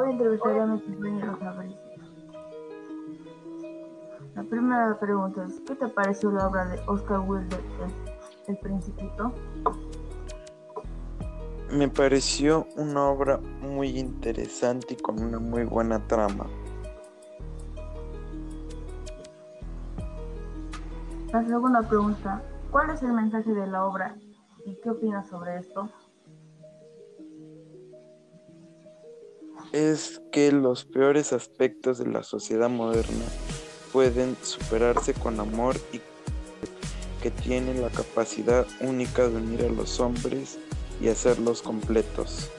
entrevistaré a mis compañeros favoritos. La primera pregunta es, ¿qué te pareció la obra de Oscar Wilde, El, el Principito? Me pareció una obra muy interesante y con una muy buena trama. La segunda pregunta, ¿cuál es el mensaje de la obra y qué opinas sobre esto? Es que los peores aspectos de la sociedad moderna pueden superarse con amor y que tienen la capacidad única de unir a los hombres y hacerlos completos.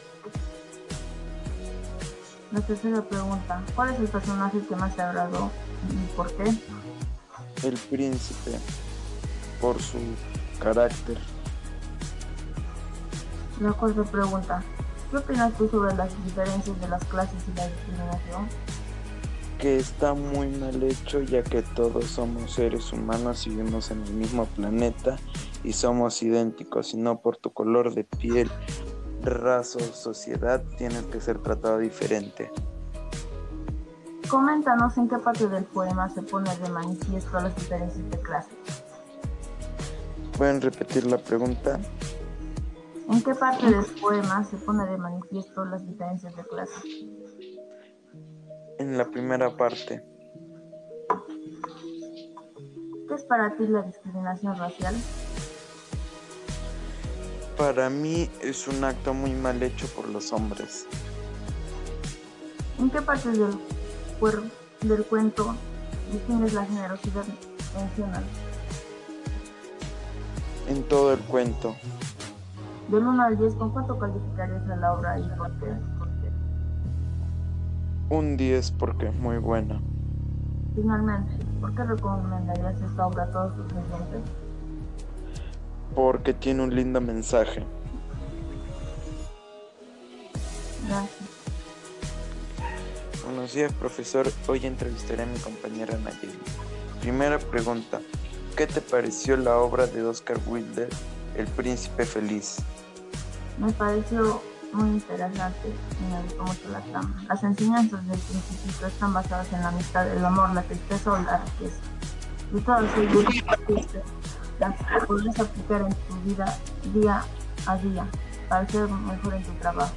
La tercera pregunta, ¿cuál es el personaje que más te agradó y por qué? El príncipe, por su carácter. La cuarta pregunta, ¿qué opinas tú sobre las diferencias de las clases y la discriminación? Que está muy mal hecho ya que todos somos seres humanos y vivimos en el mismo planeta y somos idénticos y no por tu color de piel, raza o sociedad tienes que ser tratado diferente. Coméntanos en qué parte del poema se pone de manifiesto las diferencias de clase. ¿Pueden repetir la pregunta? ¿En qué parte del poema se pone de manifiesto las diferencias de clase? En la primera parte. ¿Qué es para ti la discriminación racial? Para mí es un acto muy mal hecho por los hombres. ¿En qué parte del, del cuento distingues la generosidad mencional? En todo el cuento, Del 1 al 10, ¿con cuánto calificarías a la obra y por qué? un 10 porque es muy buena. Finalmente, ¿por qué recomendarías esta obra a todos tus oyentes? Porque tiene un lindo mensaje. Gracias. Buenos días, profesor. Hoy entrevistaré a mi compañera Nayeli. Primera pregunta. ¿Qué te pareció la obra de Oscar Wilde, El Príncipe Feliz? Me pareció muy interesante y me gustó mucho la trama. Las enseñanzas del principito están basadas en la amistad, el amor, la tristeza o la riqueza. Y todas ellas las podrás aplicar en tu vida día a día para ser mejor en tu trabajo.